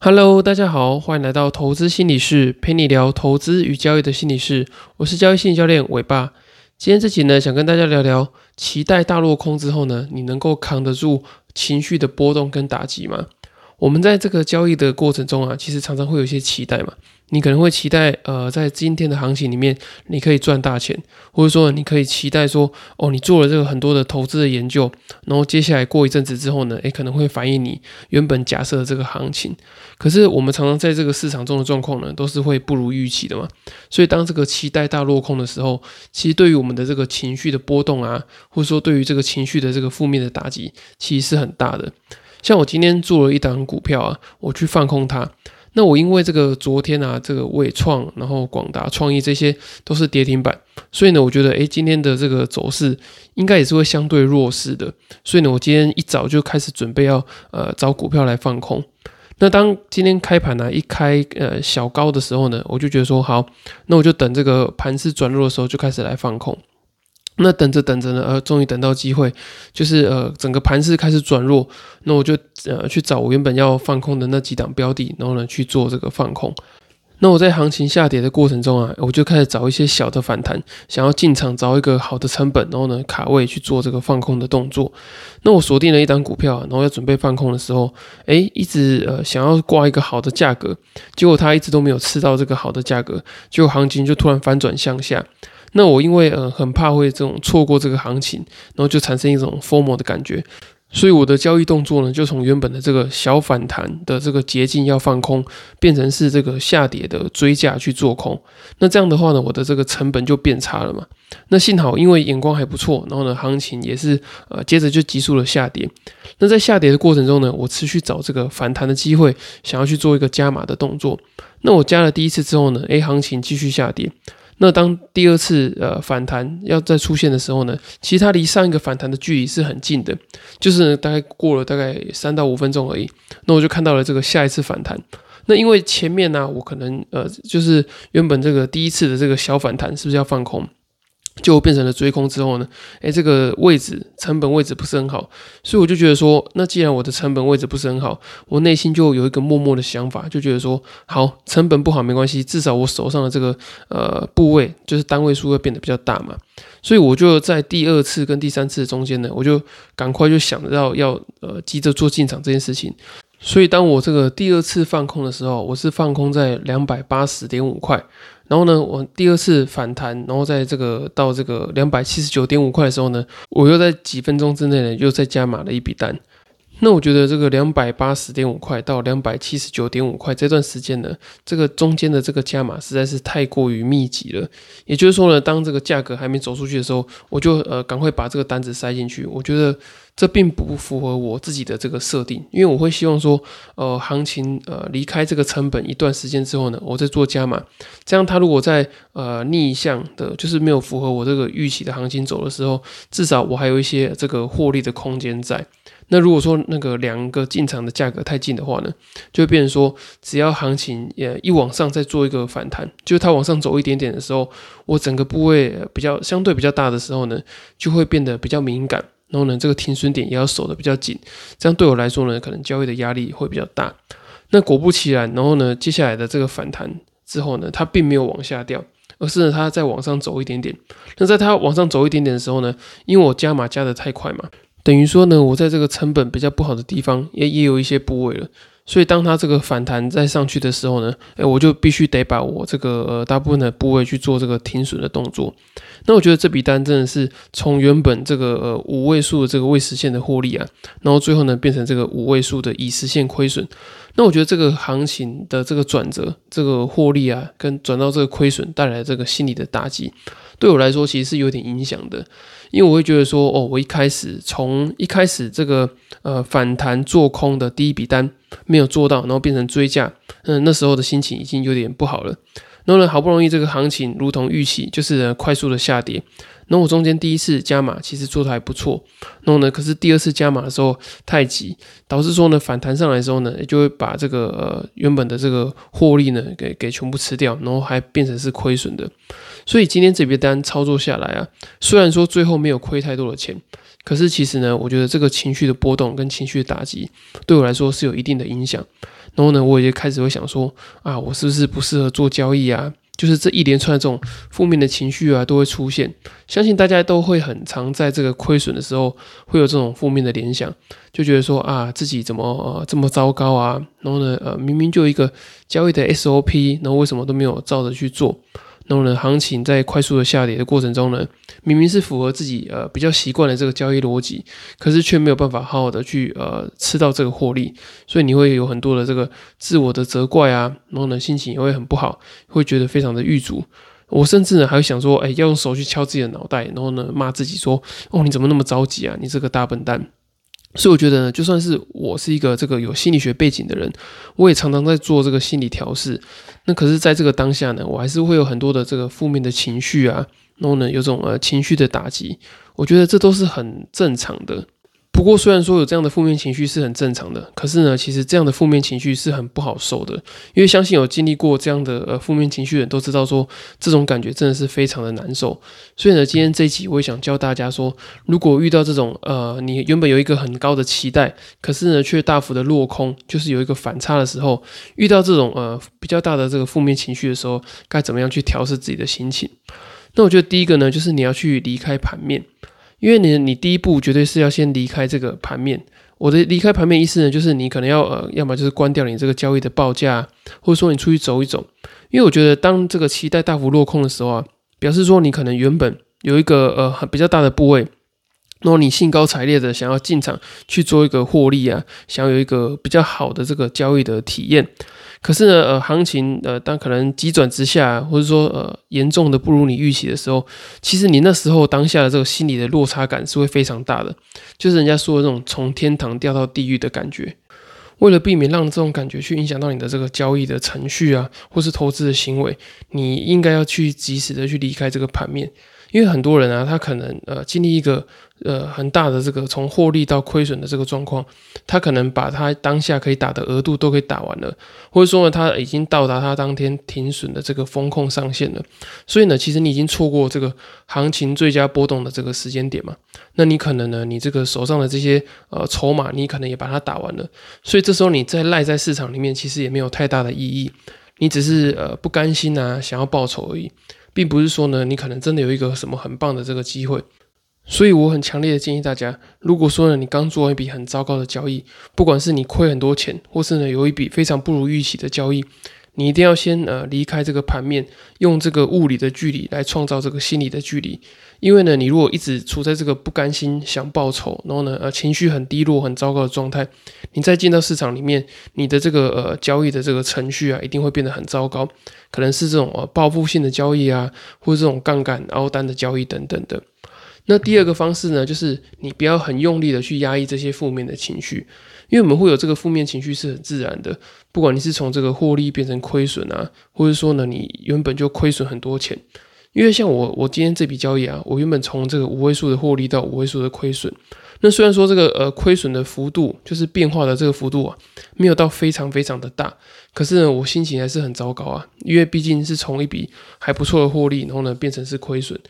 Hello，大家好，欢迎来到投资心理室，陪你聊投资与交易的心理室。我是交易心理教练伟爸。今天这集呢，想跟大家聊聊，期待大落空之后呢，你能够扛得住情绪的波动跟打击吗？我们在这个交易的过程中啊，其实常常会有一些期待嘛。你可能会期待，呃，在今天的行情里面，你可以赚大钱，或者说你可以期待说，哦，你做了这个很多的投资的研究，然后接下来过一阵子之后呢，诶，可能会反映你原本假设的这个行情。可是我们常常在这个市场中的状况呢，都是会不如预期的嘛。所以当这个期待大落空的时候，其实对于我们的这个情绪的波动啊，或者说对于这个情绪的这个负面的打击，其实是很大的。像我今天做了一档股票啊，我去放空它。那我因为这个昨天啊，这个伟创，然后广达、创意这些都是跌停板，所以呢，我觉得诶，今天的这个走势应该也是会相对弱势的。所以呢，我今天一早就开始准备要呃找股票来放空。那当今天开盘呢一开呃小高的时候呢，我就觉得说好，那我就等这个盘势转弱的时候就开始来放空。那等着等着呢，呃，终于等到机会，就是呃，整个盘势开始转弱，那我就呃去找我原本要放空的那几档标的，然后呢去做这个放空。那我在行情下跌的过程中啊，我就开始找一些小的反弹，想要进场找一个好的成本，然后呢卡位去做这个放空的动作。那我锁定了一档股票，然后要准备放空的时候，诶，一直呃想要挂一个好的价格，结果它一直都没有吃到这个好的价格，结果行情就突然反转向下。那我因为呃很怕会这种错过这个行情，然后就产生一种 formal 的感觉，所以我的交易动作呢，就从原本的这个小反弹的这个捷径要放空，变成是这个下跌的追价去做空。那这样的话呢，我的这个成本就变差了嘛。那幸好因为眼光还不错，然后呢行情也是呃接着就急速的下跌。那在下跌的过程中呢，我持续找这个反弹的机会，想要去做一个加码的动作。那我加了第一次之后呢，A 行情继续下跌。那当第二次呃反弹要再出现的时候呢，其实它离上一个反弹的距离是很近的，就是大概过了大概三到五分钟而已。那我就看到了这个下一次反弹。那因为前面呢，我可能呃就是原本这个第一次的这个小反弹是不是要放空？就变成了追空之后呢，诶，这个位置成本位置不是很好，所以我就觉得说，那既然我的成本位置不是很好，我内心就有一个默默的想法，就觉得说，好，成本不好没关系，至少我手上的这个呃部位就是单位数会变得比较大嘛，所以我就在第二次跟第三次中间呢，我就赶快就想到要呃急着做进场这件事情，所以当我这个第二次放空的时候，我是放空在两百八十点五块。然后呢，我第二次反弹，然后在这个到这个两百七十九点五块的时候呢，我又在几分钟之内呢，又再加码了一笔单。那我觉得这个两百八十点五块到两百七十九点五块这段时间呢，这个中间的这个加码实在是太过于密集了。也就是说呢，当这个价格还没走出去的时候，我就呃赶快把这个单子塞进去。我觉得这并不符合我自己的这个设定，因为我会希望说，呃，行情呃离开这个成本一段时间之后呢，我再做加码。这样它如果在呃逆向的，就是没有符合我这个预期的行情走的时候，至少我还有一些这个获利的空间在。那如果说那个两个进场的价格太近的话呢，就会变成说，只要行情呃一往上再做一个反弹，就是它往上走一点点的时候，我整个部位比较相对比较大的时候呢，就会变得比较敏感，然后呢这个停损点也要守的比较紧，这样对我来说呢，可能交易的压力会比较大。那果不其然，然后呢接下来的这个反弹之后呢，它并没有往下掉，而是呢它在往上走一点点。那在它往上走一点点的时候呢，因为我加码加的太快嘛。等于说呢，我在这个成本比较不好的地方也也有一些部位了，所以当它这个反弹再上去的时候呢，诶，我就必须得把我这个呃大部分的部位去做这个停损的动作。那我觉得这笔单真的是从原本这个呃五位数的这个未实现的获利啊，然后最后呢变成这个五位数的已实现亏损。那我觉得这个行情的这个转折，这个获利啊，跟转到这个亏损带来这个心理的打击，对我来说其实是有点影响的。因为我会觉得说，哦，我一开始从一开始这个呃反弹做空的第一笔单没有做到，然后变成追价，嗯，那时候的心情已经有点不好了。然后呢，好不容易这个行情如同预期，就是快速的下跌。那我中间第一次加码其实做的还不错，然后呢，可是第二次加码的时候太急，导致说呢反弹上来之后呢，就会把这个呃原本的这个获利呢给给全部吃掉，然后还变成是亏损的。所以今天这笔单操作下来啊，虽然说最后没有亏太多的钱，可是其实呢，我觉得这个情绪的波动跟情绪的打击对我来说是有一定的影响。然后呢，我也开始会想说啊，我是不是不适合做交易啊？就是这一连串的这种负面的情绪啊，都会出现。相信大家都会很常在这个亏损的时候，会有这种负面的联想，就觉得说啊，自己怎么呃这么糟糕啊？然后呢，呃，明明就一个交易的 SOP，然后为什么都没有照着去做？然后呢，行情在快速的下跌的过程中呢，明明是符合自己呃比较习惯的这个交易逻辑，可是却没有办法好好的去呃吃到这个获利，所以你会有很多的这个自我的责怪啊，然后呢心情也会很不好，会觉得非常的郁卒。我甚至呢还会想说，哎，要用手去敲自己的脑袋，然后呢骂自己说，哦你怎么那么着急啊，你这个大笨蛋。所以我觉得呢，就算是我是一个这个有心理学背景的人，我也常常在做这个心理调试。那可是在这个当下呢，我还是会有很多的这个负面的情绪啊，然后呢，有种呃情绪的打击。我觉得这都是很正常的。不过，虽然说有这样的负面情绪是很正常的，可是呢，其实这样的负面情绪是很不好受的，因为相信有经历过这样的呃负面情绪的人都知道，说这种感觉真的是非常的难受。所以呢，今天这一集我也想教大家说，如果遇到这种呃你原本有一个很高的期待，可是呢却大幅的落空，就是有一个反差的时候，遇到这种呃比较大的这个负面情绪的时候，该怎么样去调试自己的心情？那我觉得第一个呢，就是你要去离开盘面。因为你，你第一步绝对是要先离开这个盘面。我的离开盘面意思呢，就是你可能要呃，要么就是关掉你这个交易的报价，或者说你出去走一走。因为我觉得，当这个期待大幅落空的时候啊，表示说你可能原本有一个呃很比较大的部位，然后你兴高采烈的想要进场去做一个获利啊，想要有一个比较好的这个交易的体验。可是呢，呃，行情呃，当可能急转直下，或者说呃，严重的不如你预期的时候，其实你那时候当下的这个心理的落差感是会非常大的，就是人家说的这种从天堂掉到地狱的感觉。为了避免让这种感觉去影响到你的这个交易的程序啊，或是投资的行为，你应该要去及时的去离开这个盘面。因为很多人啊，他可能呃经历一个呃很大的这个从获利到亏损的这个状况，他可能把他当下可以打的额度都给打完了，或者说呢他已经到达他当天停损的这个风控上限了，所以呢其实你已经错过这个行情最佳波动的这个时间点嘛，那你可能呢你这个手上的这些呃筹码你可能也把它打完了，所以这时候你再赖在市场里面其实也没有太大的意义，你只是呃不甘心啊想要报仇而已。并不是说呢，你可能真的有一个什么很棒的这个机会，所以我很强烈的建议大家，如果说呢你刚做完一笔很糟糕的交易，不管是你亏很多钱，或是呢有一笔非常不如预期的交易。你一定要先呃离开这个盘面，用这个物理的距离来创造这个心理的距离。因为呢，你如果一直处在这个不甘心、想报仇，然后呢呃情绪很低落、很糟糕的状态，你再进到市场里面，你的这个呃交易的这个程序啊，一定会变得很糟糕。可能是这种呃报复性的交易啊，或者这种杠杆凹单的交易等等的。那第二个方式呢，就是你不要很用力的去压抑这些负面的情绪。因为我们会有这个负面情绪是很自然的，不管你是从这个获利变成亏损啊，或者说呢你原本就亏损很多钱。因为像我我今天这笔交易啊，我原本从这个五位数的获利到五位数的亏损，那虽然说这个呃亏损的幅度就是变化的这个幅度啊，没有到非常非常的大，可是呢我心情还是很糟糕啊，因为毕竟是从一笔还不错的获利，然后呢变成是亏损。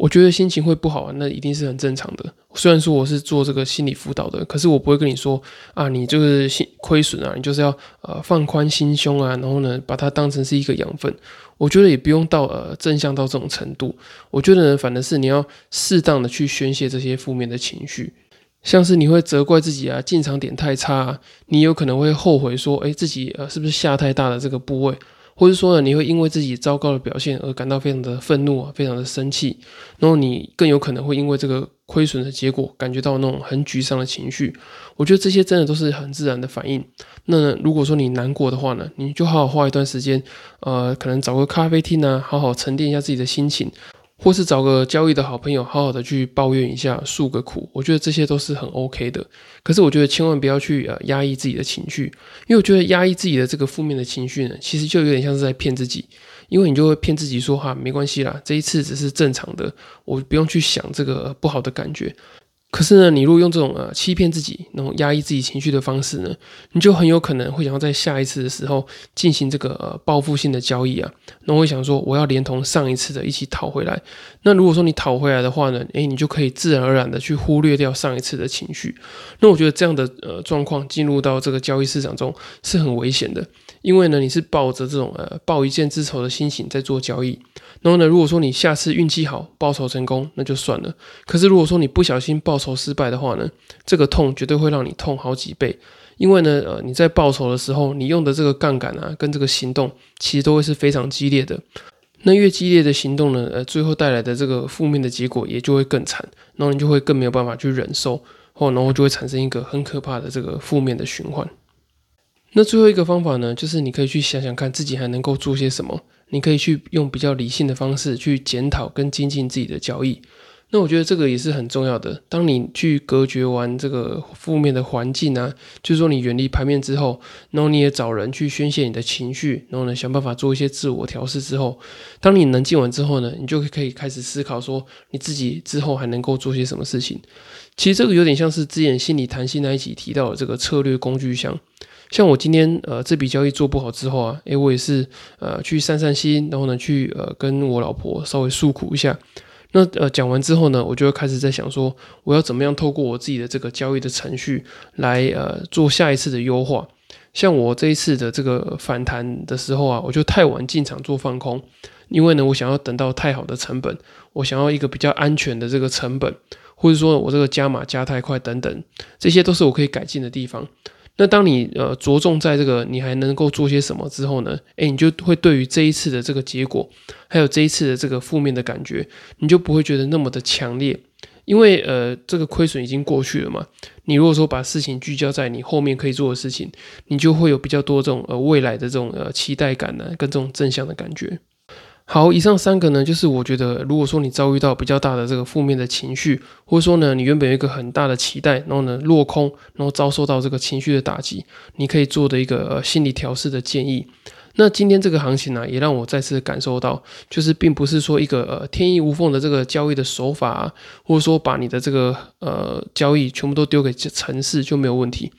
我觉得心情会不好啊，那一定是很正常的。虽然说我是做这个心理辅导的，可是我不会跟你说啊，你就是心亏损啊，你就是要呃放宽心胸啊，然后呢把它当成是一个养分。我觉得也不用到呃正向到这种程度。我觉得呢，反正是你要适当的去宣泄这些负面的情绪，像是你会责怪自己啊，进场点太差，你有可能会后悔说，哎，自己呃是不是下太大的这个部位。或者说呢，你会因为自己糟糕的表现而感到非常的愤怒啊，非常的生气，然后你更有可能会因为这个亏损的结果感觉到那种很沮丧的情绪。我觉得这些真的都是很自然的反应。那如果说你难过的话呢，你就好好花一段时间，呃，可能找个咖啡厅呢，好好沉淀一下自己的心情。或是找个交易的好朋友，好好的去抱怨一下，诉个苦，我觉得这些都是很 OK 的。可是我觉得千万不要去呃压抑自己的情绪，因为我觉得压抑自己的这个负面的情绪呢，其实就有点像是在骗自己，因为你就会骗自己说哈没关系啦，这一次只是正常的，我不用去想这个不好的感觉。可是呢，你如果用这种呃欺骗自己、然后压抑自己情绪的方式呢，你就很有可能会想要在下一次的时候进行这个呃报复性的交易啊，那会想说我要连同上一次的一起讨回来。那如果说你讨回来的话呢，诶，你就可以自然而然的去忽略掉上一次的情绪。那我觉得这样的呃状况进入到这个交易市场中是很危险的，因为呢你是抱着这种呃报一箭之仇的心情在做交易。然后呢，如果说你下次运气好报仇成功，那就算了。可是如果说你不小心报仇失败的话呢，这个痛绝对会让你痛好几倍。因为呢，呃，你在报仇的时候，你用的这个杠杆啊，跟这个行动，其实都会是非常激烈的。那越激烈的行动呢，呃，最后带来的这个负面的结果也就会更惨。然后你就会更没有办法去忍受，或然后就会产生一个很可怕的这个负面的循环。那最后一个方法呢，就是你可以去想想看自己还能够做些什么。你可以去用比较理性的方式去检讨跟精进自己的交易，那我觉得这个也是很重要的。当你去隔绝完这个负面的环境啊，就是说你远离牌面之后，然后你也找人去宣泄你的情绪，然后呢想办法做一些自我调试之后，当你能静完之后呢，你就可以开始思考说你自己之后还能够做些什么事情。其实这个有点像是之前心理谈心那一集提到的这个策略工具箱。像我今天呃这笔交易做不好之后啊，诶，我也是呃去散散心，然后呢去呃跟我老婆稍微诉苦一下。那呃讲完之后呢，我就会开始在想说，我要怎么样透过我自己的这个交易的程序来呃做下一次的优化。像我这一次的这个反弹的时候啊，我就太晚进场做放空，因为呢我想要等到太好的成本，我想要一个比较安全的这个成本，或者说我这个加码加太快等等，这些都是我可以改进的地方。那当你呃着重在这个你还能够做些什么之后呢？诶，你就会对于这一次的这个结果，还有这一次的这个负面的感觉，你就不会觉得那么的强烈，因为呃这个亏损已经过去了嘛。你如果说把事情聚焦在你后面可以做的事情，你就会有比较多这种呃未来的这种呃期待感呢，跟这种正向的感觉。好，以上三个呢，就是我觉得，如果说你遭遇到比较大的这个负面的情绪，或者说呢，你原本有一个很大的期待，然后呢落空，然后遭受到这个情绪的打击，你可以做的一个心理调试的建议。那今天这个行情呢，也让我再次感受到，就是并不是说一个呃天衣无缝的这个交易的手法，或者说把你的这个呃交易全部都丢给城市就没有问题。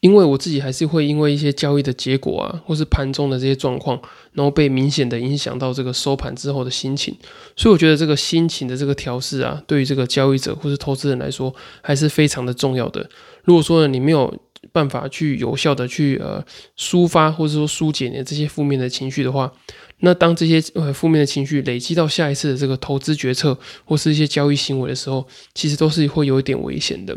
因为我自己还是会因为一些交易的结果啊，或是盘中的这些状况，然后被明显的影响到这个收盘之后的心情，所以我觉得这个心情的这个调试啊，对于这个交易者或是投资人来说，还是非常的重要的。如果说呢，你没有办法去有效的去呃抒发或者说疏解你这些负面的情绪的话，那当这些呃负面的情绪累积到下一次的这个投资决策或是一些交易行为的时候，其实都是会有一点危险的。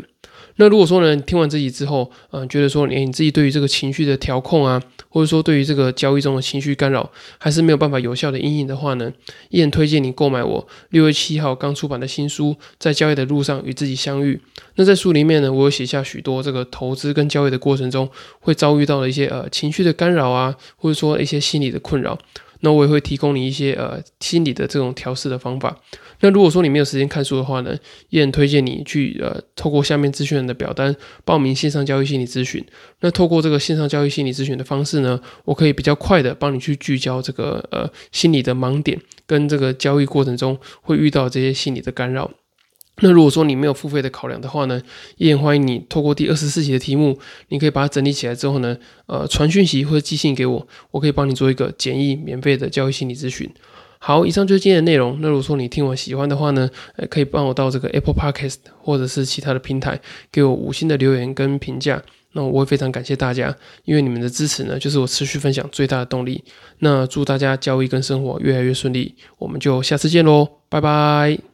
那如果说呢，听完这集之后，嗯，觉得说，哎，你自己对于这个情绪的调控啊，或者说对于这个交易中的情绪干扰，还是没有办法有效的应影的话呢，依然推荐你购买我六月七号刚出版的新书《在交易的路上与自己相遇》。那在书里面呢，我有写下许多这个投资跟交易的过程中会遭遇到的一些呃情绪的干扰啊，或者说一些心理的困扰。那我也会提供你一些呃心理的这种调试的方法。那如果说你没有时间看书的话呢，也很推荐你去呃透过下面资讯的表单报名线上交易心理咨询。那透过这个线上交易心理咨询的方式呢，我可以比较快的帮你去聚焦这个呃心理的盲点跟这个交易过程中会遇到这些心理的干扰。那如果说你没有付费的考量的话呢，也很欢迎你透过第二十四期的题目，你可以把它整理起来之后呢，呃，传讯息或者寄信给我，我可以帮你做一个简易免费的交易心理咨询。好，以上就是今天的内容。那如果说你听我喜欢的话呢，呃，可以帮我到这个 Apple Podcast 或者是其他的平台给我五星的留言跟评价，那我会非常感谢大家，因为你们的支持呢，就是我持续分享最大的动力。那祝大家交易跟生活越来越顺利，我们就下次见喽，拜拜。